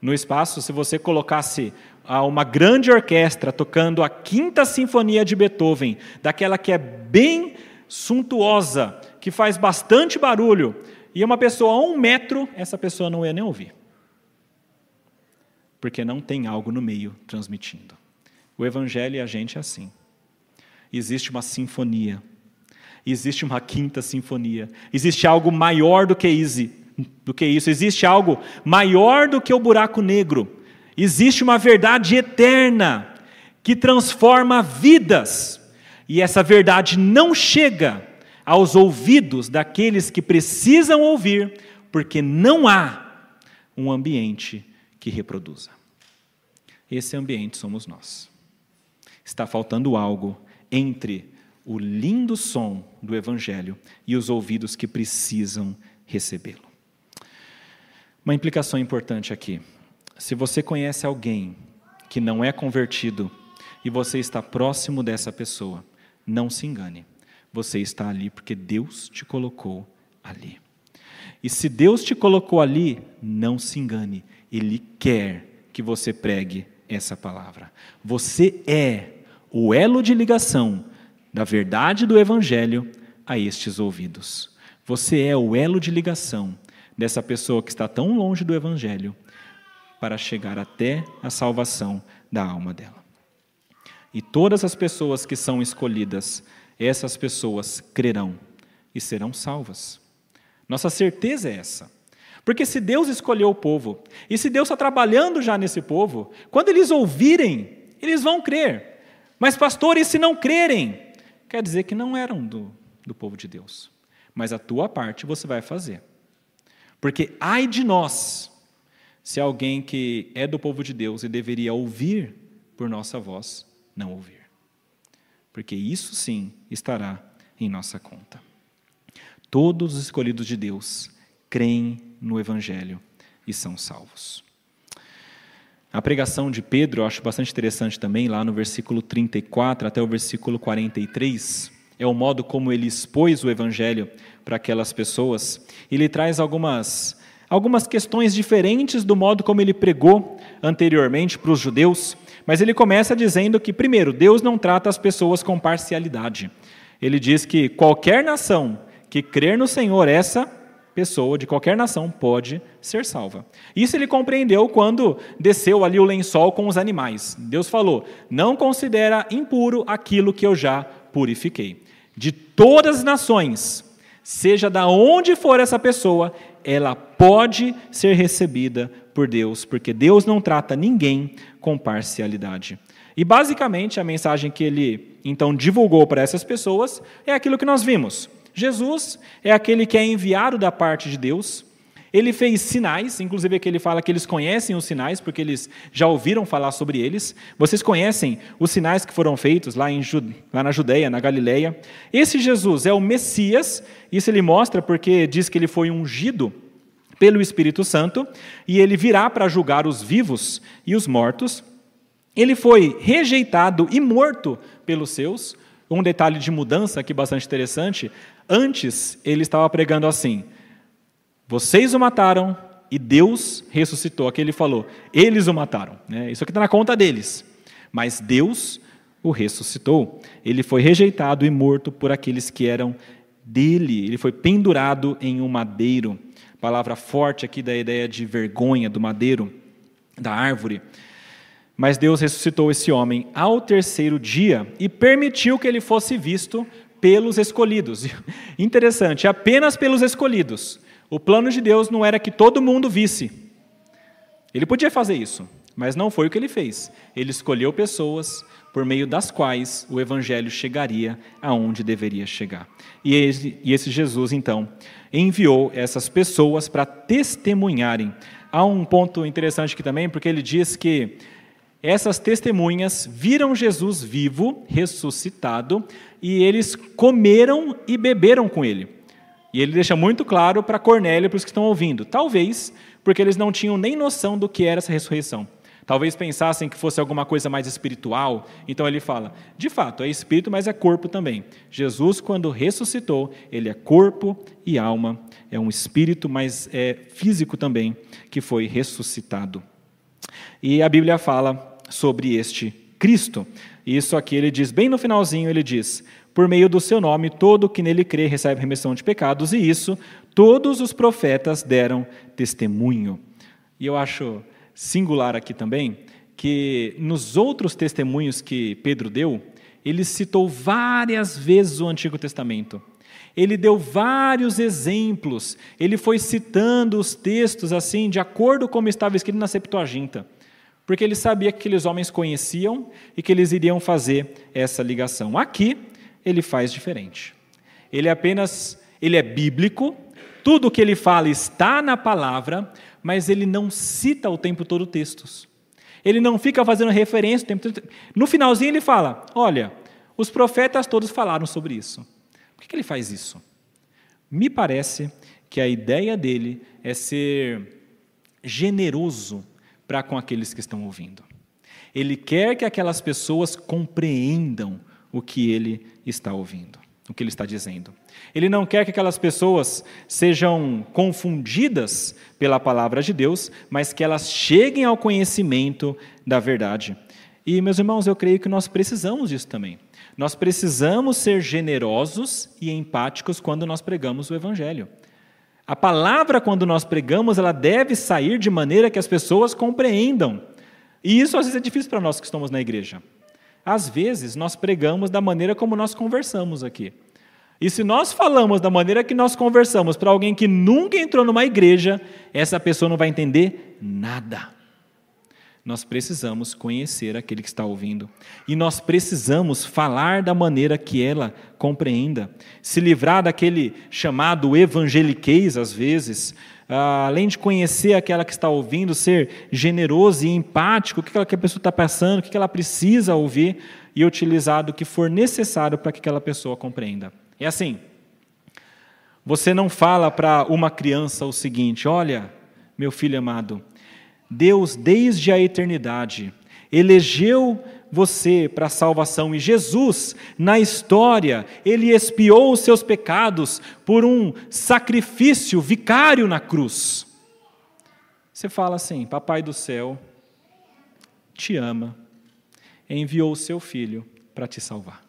No espaço, se você colocasse a uma grande orquestra tocando a quinta sinfonia de Beethoven, daquela que é bem suntuosa, que faz bastante barulho, e uma pessoa a um metro, essa pessoa não ia nem ouvir. Porque não tem algo no meio transmitindo. O Evangelho e a gente é assim. Existe uma sinfonia, existe uma quinta sinfonia, existe algo maior do que isso, do que isso, existe algo maior do que o buraco negro, existe uma verdade eterna que transforma vidas, e essa verdade não chega aos ouvidos daqueles que precisam ouvir, porque não há um ambiente que reproduza. Esse ambiente somos nós. Está faltando algo entre o lindo som do Evangelho e os ouvidos que precisam recebê-lo. Uma implicação importante aqui: se você conhece alguém que não é convertido e você está próximo dessa pessoa, não se engane. Você está ali porque Deus te colocou ali. E se Deus te colocou ali, não se engane, Ele quer que você pregue essa palavra. Você é o elo de ligação da verdade do Evangelho a estes ouvidos. Você é o elo de ligação dessa pessoa que está tão longe do Evangelho para chegar até a salvação da alma dela. E todas as pessoas que são escolhidas essas pessoas crerão e serão salvas. Nossa certeza é essa. Porque se Deus escolheu o povo, e se Deus está trabalhando já nesse povo, quando eles ouvirem, eles vão crer. Mas, pastores, se não crerem, quer dizer que não eram do, do povo de Deus. Mas a tua parte você vai fazer. Porque ai de nós, se alguém que é do povo de Deus e deveria ouvir por nossa voz, não ouvir porque isso sim estará em nossa conta. Todos os escolhidos de Deus creem no Evangelho e são salvos. A pregação de Pedro eu acho bastante interessante também, lá no versículo 34 até o versículo 43. É o modo como ele expôs o Evangelho para aquelas pessoas. Ele traz algumas, algumas questões diferentes do modo como ele pregou anteriormente para os judeus. Mas ele começa dizendo que, primeiro, Deus não trata as pessoas com parcialidade. Ele diz que qualquer nação que crer no Senhor, essa pessoa de qualquer nação pode ser salva. Isso ele compreendeu quando desceu ali o lençol com os animais. Deus falou: Não considera impuro aquilo que eu já purifiquei. De todas as nações, seja da onde for essa pessoa, ela pode ser recebida por Deus, porque Deus não trata ninguém com parcialidade. E basicamente a mensagem que ele então divulgou para essas pessoas é aquilo que nós vimos. Jesus é aquele que é enviado da parte de Deus. Ele fez sinais, inclusive aqui ele fala que eles conhecem os sinais, porque eles já ouviram falar sobre eles. Vocês conhecem os sinais que foram feitos lá, em, lá na Judeia, na Galileia. Esse Jesus é o Messias, isso ele mostra porque diz que ele foi ungido pelo Espírito Santo, e ele virá para julgar os vivos e os mortos. Ele foi rejeitado e morto pelos seus. Um detalhe de mudança aqui bastante interessante: antes ele estava pregando assim: vocês o mataram e Deus ressuscitou. Aqui ele falou: eles o mataram. Né? Isso aqui está na conta deles. Mas Deus o ressuscitou. Ele foi rejeitado e morto por aqueles que eram dele. Ele foi pendurado em um madeiro palavra forte aqui da ideia de vergonha do madeiro, da árvore. Mas Deus ressuscitou esse homem ao terceiro dia e permitiu que ele fosse visto pelos escolhidos. Interessante, apenas pelos escolhidos. O plano de Deus não era que todo mundo visse. Ele podia fazer isso, mas não foi o que ele fez. Ele escolheu pessoas por meio das quais o evangelho chegaria aonde deveria chegar. E esse, Jesus, então, enviou essas pessoas para testemunharem. Há um ponto interessante aqui também, porque ele diz que essas testemunhas viram Jesus vivo, ressuscitado, e eles comeram e beberam com ele. E ele deixa muito claro para Cornélio e para os que estão ouvindo. Talvez porque eles não tinham nem noção do que era essa ressurreição. Talvez pensassem que fosse alguma coisa mais espiritual. Então ele fala: de fato, é espírito, mas é corpo também. Jesus, quando ressuscitou, ele é corpo e alma. É um espírito, mas é físico também, que foi ressuscitado. E a Bíblia fala sobre este Cristo. Isso aqui ele diz bem no finalzinho, ele diz: por meio do seu nome, todo que nele crê recebe remissão de pecados, e isso todos os profetas deram testemunho. E eu acho singular aqui também que nos outros testemunhos que Pedro deu, ele citou várias vezes o Antigo Testamento. Ele deu vários exemplos, ele foi citando os textos assim, de acordo com como estava escrito na Septuaginta, porque ele sabia que aqueles homens conheciam e que eles iriam fazer essa ligação. Aqui, ele faz diferente. Ele é apenas, ele é bíblico, tudo o que ele fala está na palavra, mas ele não cita o tempo todo textos. Ele não fica fazendo referência o tempo todo. No finalzinho ele fala: Olha, os profetas todos falaram sobre isso. Por que ele faz isso? Me parece que a ideia dele é ser generoso para com aqueles que estão ouvindo. Ele quer que aquelas pessoas compreendam o que ele está ouvindo, o que ele está dizendo. Ele não quer que aquelas pessoas sejam confundidas pela palavra de Deus, mas que elas cheguem ao conhecimento da verdade. E, meus irmãos, eu creio que nós precisamos disso também. Nós precisamos ser generosos e empáticos quando nós pregamos o Evangelho. A palavra, quando nós pregamos, ela deve sair de maneira que as pessoas compreendam. E isso às vezes é difícil para nós que estamos na igreja. Às vezes, nós pregamos da maneira como nós conversamos aqui. E se nós falamos da maneira que nós conversamos para alguém que nunca entrou numa igreja, essa pessoa não vai entender nada. Nós precisamos conhecer aquele que está ouvindo. E nós precisamos falar da maneira que ela compreenda. Se livrar daquele chamado evangeliquez, às vezes, além de conhecer aquela que está ouvindo, ser generoso e empático, o que aquela pessoa está passando, o que ela precisa ouvir, e utilizar do que for necessário para que aquela pessoa compreenda. É assim: você não fala para uma criança o seguinte: olha, meu filho amado, Deus, desde a eternidade, elegeu você para a salvação. E Jesus, na história, ele expiou os seus pecados por um sacrifício vicário na cruz. Você fala assim: Papai do céu te ama, enviou o seu filho para te salvar.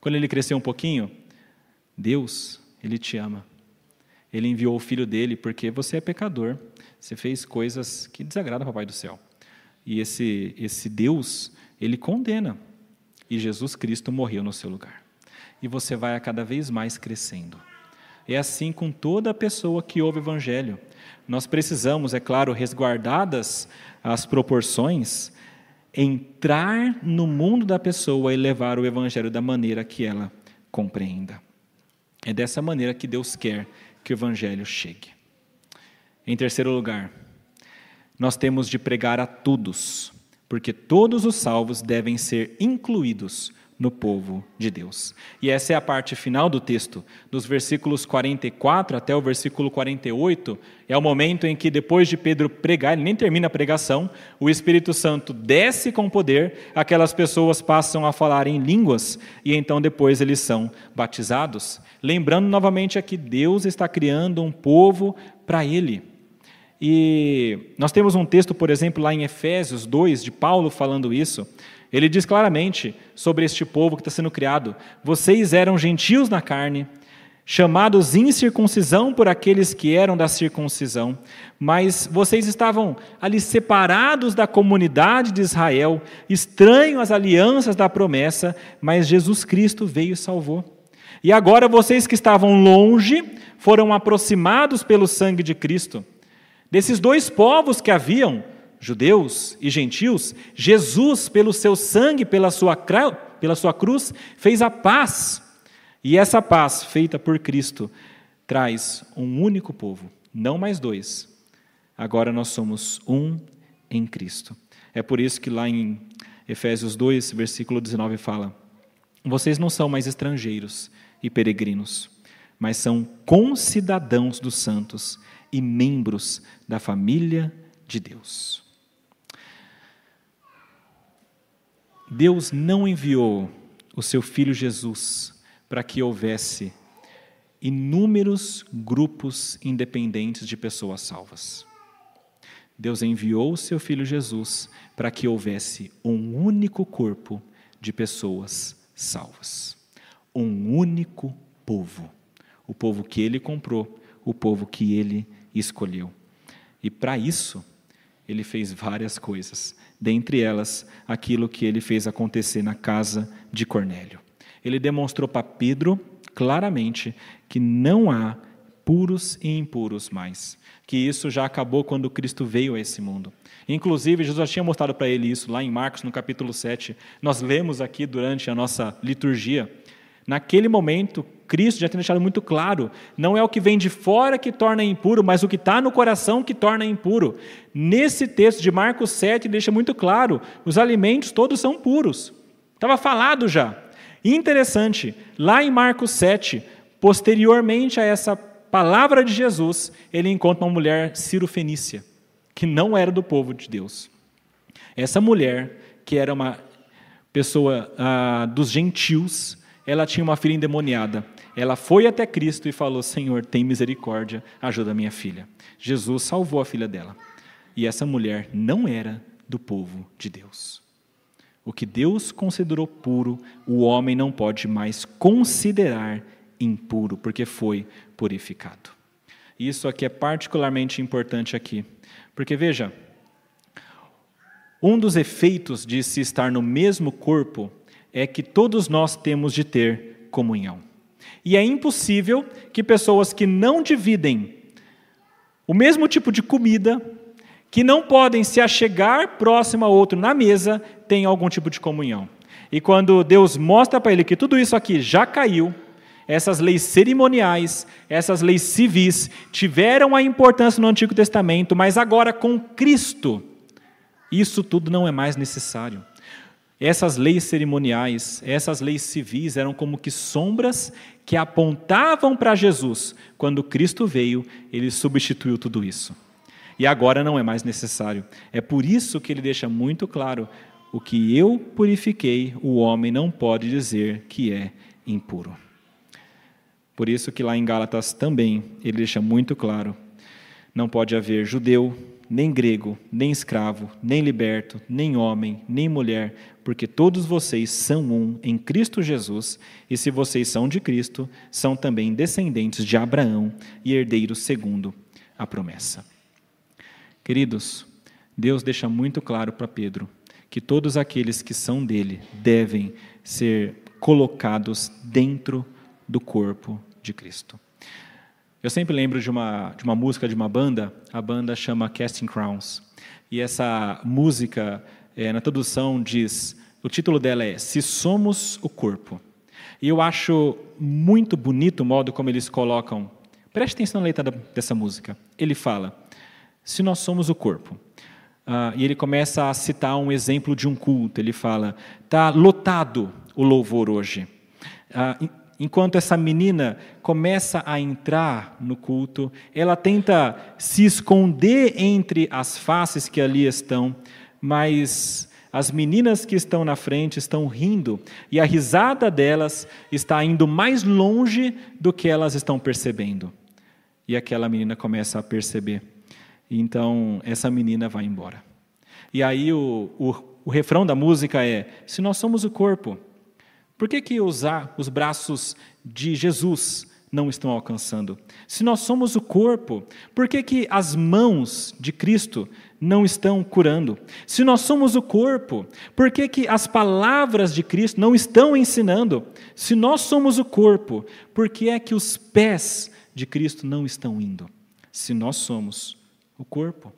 Quando ele cresceu um pouquinho, Deus, ele te ama. Ele enviou o filho dele porque você é pecador. Você fez coisas que desagradam ao Papai do céu. E esse, esse Deus, ele condena. E Jesus Cristo morreu no seu lugar. E você vai a cada vez mais crescendo. É assim com toda pessoa que ouve o Evangelho. Nós precisamos, é claro, resguardadas as proporções, entrar no mundo da pessoa e levar o Evangelho da maneira que ela compreenda. É dessa maneira que Deus quer que o Evangelho chegue. Em terceiro lugar, nós temos de pregar a todos, porque todos os salvos devem ser incluídos no povo de Deus. E essa é a parte final do texto, dos versículos 44 até o versículo 48, é o momento em que, depois de Pedro pregar, ele nem termina a pregação, o Espírito Santo desce com poder, aquelas pessoas passam a falar em línguas e então depois eles são batizados. Lembrando novamente aqui, Deus está criando um povo para Ele. E nós temos um texto, por exemplo, lá em Efésios 2, de Paulo falando isso. Ele diz claramente sobre este povo que está sendo criado: Vocês eram gentios na carne, chamados incircuncisão por aqueles que eram da circuncisão, mas vocês estavam ali separados da comunidade de Israel, estranhos às alianças da promessa, mas Jesus Cristo veio e salvou. E agora vocês que estavam longe foram aproximados pelo sangue de Cristo. Desses dois povos que haviam, judeus e gentios, Jesus, pelo seu sangue, pela sua, pela sua cruz, fez a paz. E essa paz, feita por Cristo, traz um único povo, não mais dois. Agora nós somos um em Cristo. É por isso que lá em Efésios 2, versículo 19 fala: Vocês não são mais estrangeiros e peregrinos, mas são concidadãos dos santos e membros da família de Deus. Deus não enviou o seu filho Jesus para que houvesse inúmeros grupos independentes de pessoas salvas. Deus enviou o seu filho Jesus para que houvesse um único corpo de pessoas salvas. Um único povo. O povo que ele comprou, o povo que ele escolheu. E para isso, ele fez várias coisas, dentre elas, aquilo que ele fez acontecer na casa de Cornélio. Ele demonstrou para Pedro claramente que não há puros e impuros mais, que isso já acabou quando Cristo veio a esse mundo. Inclusive, Jesus já tinha mostrado para ele isso lá em Marcos, no capítulo 7. Nós lemos aqui durante a nossa liturgia. Naquele momento, Cristo já tinha deixado muito claro: não é o que vem de fora que torna impuro, mas o que está no coração que torna impuro. Nesse texto de Marcos 7, deixa muito claro: os alimentos todos são puros. Estava falado já. Interessante, lá em Marcos 7, posteriormente a essa palavra de Jesus, ele encontra uma mulher Ciro-Fenícia, que não era do povo de Deus. Essa mulher, que era uma pessoa ah, dos gentios, ela tinha uma filha endemoniada. Ela foi até Cristo e falou: Senhor, tem misericórdia, ajuda minha filha. Jesus salvou a filha dela. E essa mulher não era do povo de Deus. O que Deus considerou puro, o homem não pode mais considerar impuro, porque foi purificado. Isso aqui é particularmente importante aqui, porque veja, um dos efeitos de se estar no mesmo corpo é que todos nós temos de ter comunhão. E é impossível que pessoas que não dividem o mesmo tipo de comida, que não podem se achegar próximo a outro na mesa, tenham algum tipo de comunhão. E quando Deus mostra para ele que tudo isso aqui já caiu, essas leis cerimoniais, essas leis civis tiveram a importância no Antigo Testamento, mas agora com Cristo, isso tudo não é mais necessário. Essas leis cerimoniais, essas leis civis eram como que sombras que apontavam para Jesus. Quando Cristo veio, ele substituiu tudo isso. E agora não é mais necessário. É por isso que ele deixa muito claro: o que eu purifiquei, o homem não pode dizer que é impuro. Por isso que lá em Gálatas também ele deixa muito claro: não pode haver judeu, nem grego, nem escravo, nem liberto, nem homem, nem mulher, porque todos vocês são um em Cristo Jesus, e se vocês são de Cristo, são também descendentes de Abraão e herdeiros segundo a promessa. Queridos, Deus deixa muito claro para Pedro que todos aqueles que são dele devem ser colocados dentro do corpo de Cristo. Eu sempre lembro de uma, de uma música de uma banda, a banda chama Casting Crowns. E essa música, é, na tradução, diz: o título dela é Se Somos o Corpo. E eu acho muito bonito o modo como eles colocam. Preste atenção na letra dessa música. Ele fala: Se nós somos o corpo. Ah, e ele começa a citar um exemplo de um culto. Ele fala: Está lotado o louvor hoje. Ah, enquanto essa menina começa a entrar no culto, ela tenta se esconder entre as faces que ali estão, mas as meninas que estão na frente estão rindo e a risada delas está indo mais longe do que elas estão percebendo. E aquela menina começa a perceber. Então, essa menina vai embora. E aí o, o, o refrão da música é: Se nós somos o corpo, por que, que usar os braços de Jesus não estão alcançando? Se nós somos o corpo, por que, que as mãos de Cristo não estão curando? Se nós somos o corpo, por que, que as palavras de Cristo não estão ensinando? Se nós somos o corpo, por que é que os pés de Cristo não estão indo? Se nós somos o corpo.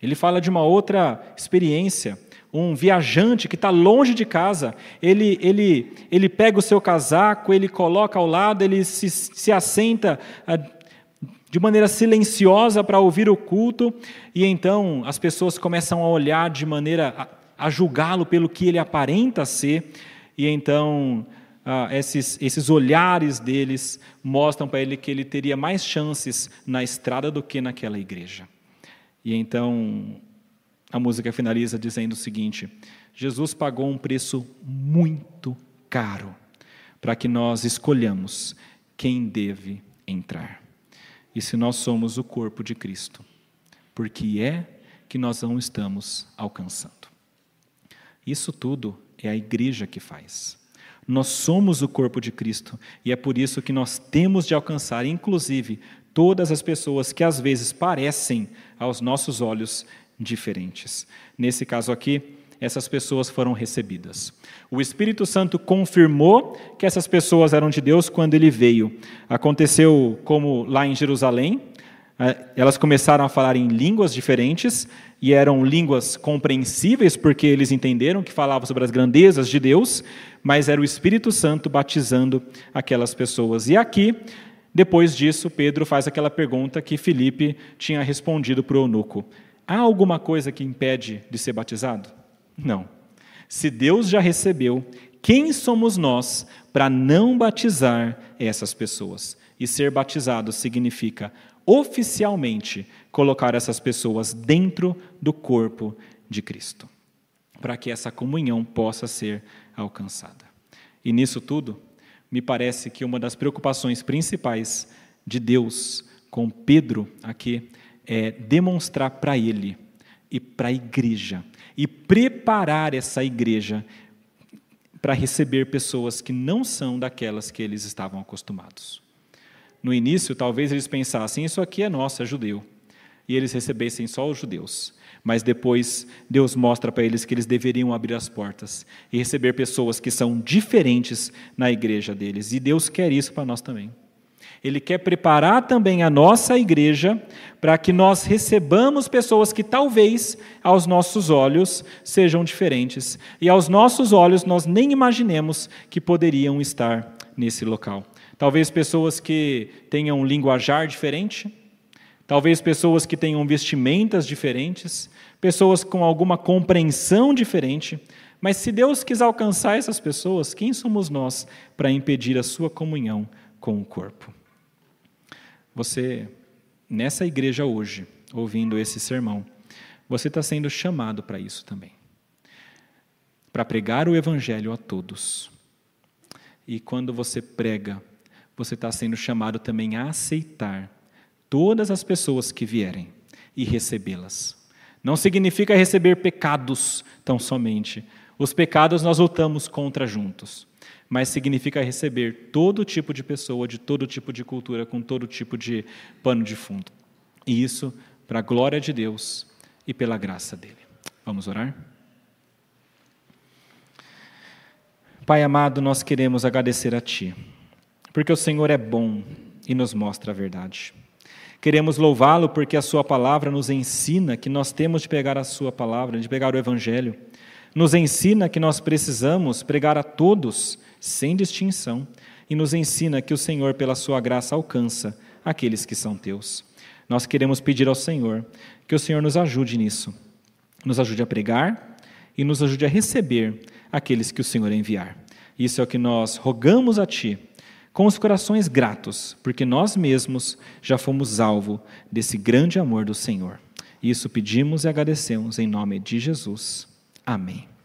Ele fala de uma outra experiência um viajante que está longe de casa, ele, ele, ele pega o seu casaco, ele coloca ao lado, ele se, se assenta ah, de maneira silenciosa para ouvir o culto, e então as pessoas começam a olhar de maneira a, a julgá-lo pelo que ele aparenta ser, e então ah, esses, esses olhares deles mostram para ele que ele teria mais chances na estrada do que naquela igreja. E então a música finaliza dizendo o seguinte: Jesus pagou um preço muito caro para que nós escolhamos quem deve entrar. E se nós somos o corpo de Cristo, porque é que nós não estamos alcançando. Isso tudo é a igreja que faz. Nós somos o corpo de Cristo e é por isso que nós temos de alcançar, inclusive, todas as pessoas que às vezes parecem, aos nossos olhos, diferentes. Nesse caso aqui, essas pessoas foram recebidas. O Espírito Santo confirmou que essas pessoas eram de Deus quando ele veio. Aconteceu como lá em Jerusalém, é, elas começaram a falar em línguas diferentes e eram línguas compreensíveis porque eles entenderam que falavam sobre as grandezas de Deus, mas era o Espírito Santo batizando aquelas pessoas. E aqui, depois disso, Pedro faz aquela pergunta que Filipe tinha respondido para o eunuco: Há alguma coisa que impede de ser batizado? Não. Se Deus já recebeu, quem somos nós para não batizar essas pessoas? E ser batizado significa oficialmente colocar essas pessoas dentro do corpo de Cristo, para que essa comunhão possa ser alcançada. E nisso tudo, me parece que uma das preocupações principais de Deus com Pedro aqui é demonstrar para ele e para a igreja e preparar essa igreja para receber pessoas que não são daquelas que eles estavam acostumados. No início, talvez eles pensassem: isso aqui é nosso, é judeu. E eles recebessem só os judeus. Mas depois, Deus mostra para eles que eles deveriam abrir as portas e receber pessoas que são diferentes na igreja deles. E Deus quer isso para nós também. Ele quer preparar também a nossa igreja para que nós recebamos pessoas que talvez aos nossos olhos sejam diferentes e aos nossos olhos nós nem imaginemos que poderiam estar nesse local. Talvez pessoas que tenham um linguajar diferente, talvez pessoas que tenham vestimentas diferentes, pessoas com alguma compreensão diferente, mas se Deus quis alcançar essas pessoas, quem somos nós para impedir a sua comunhão com o corpo? Você, nessa igreja hoje, ouvindo esse sermão, você está sendo chamado para isso também para pregar o Evangelho a todos. E quando você prega, você está sendo chamado também a aceitar todas as pessoas que vierem e recebê-las. Não significa receber pecados tão somente. Os pecados nós lutamos contra juntos mas significa receber todo tipo de pessoa, de todo tipo de cultura, com todo tipo de pano de fundo. E isso para a glória de Deus e pela graça dele. Vamos orar? Pai amado, nós queremos agradecer a Ti, porque o Senhor é bom e nos mostra a verdade. Queremos louvá-lo porque a Sua palavra nos ensina que nós temos de pegar a Sua palavra, de pegar o Evangelho. Nos ensina que nós precisamos pregar a todos sem distinção, e nos ensina que o Senhor, pela sua graça, alcança aqueles que são teus. Nós queremos pedir ao Senhor que o Senhor nos ajude nisso, nos ajude a pregar e nos ajude a receber aqueles que o Senhor enviar. Isso é o que nós rogamos a Ti, com os corações gratos, porque nós mesmos já fomos alvo desse grande amor do Senhor. Isso pedimos e agradecemos em nome de Jesus. Amém.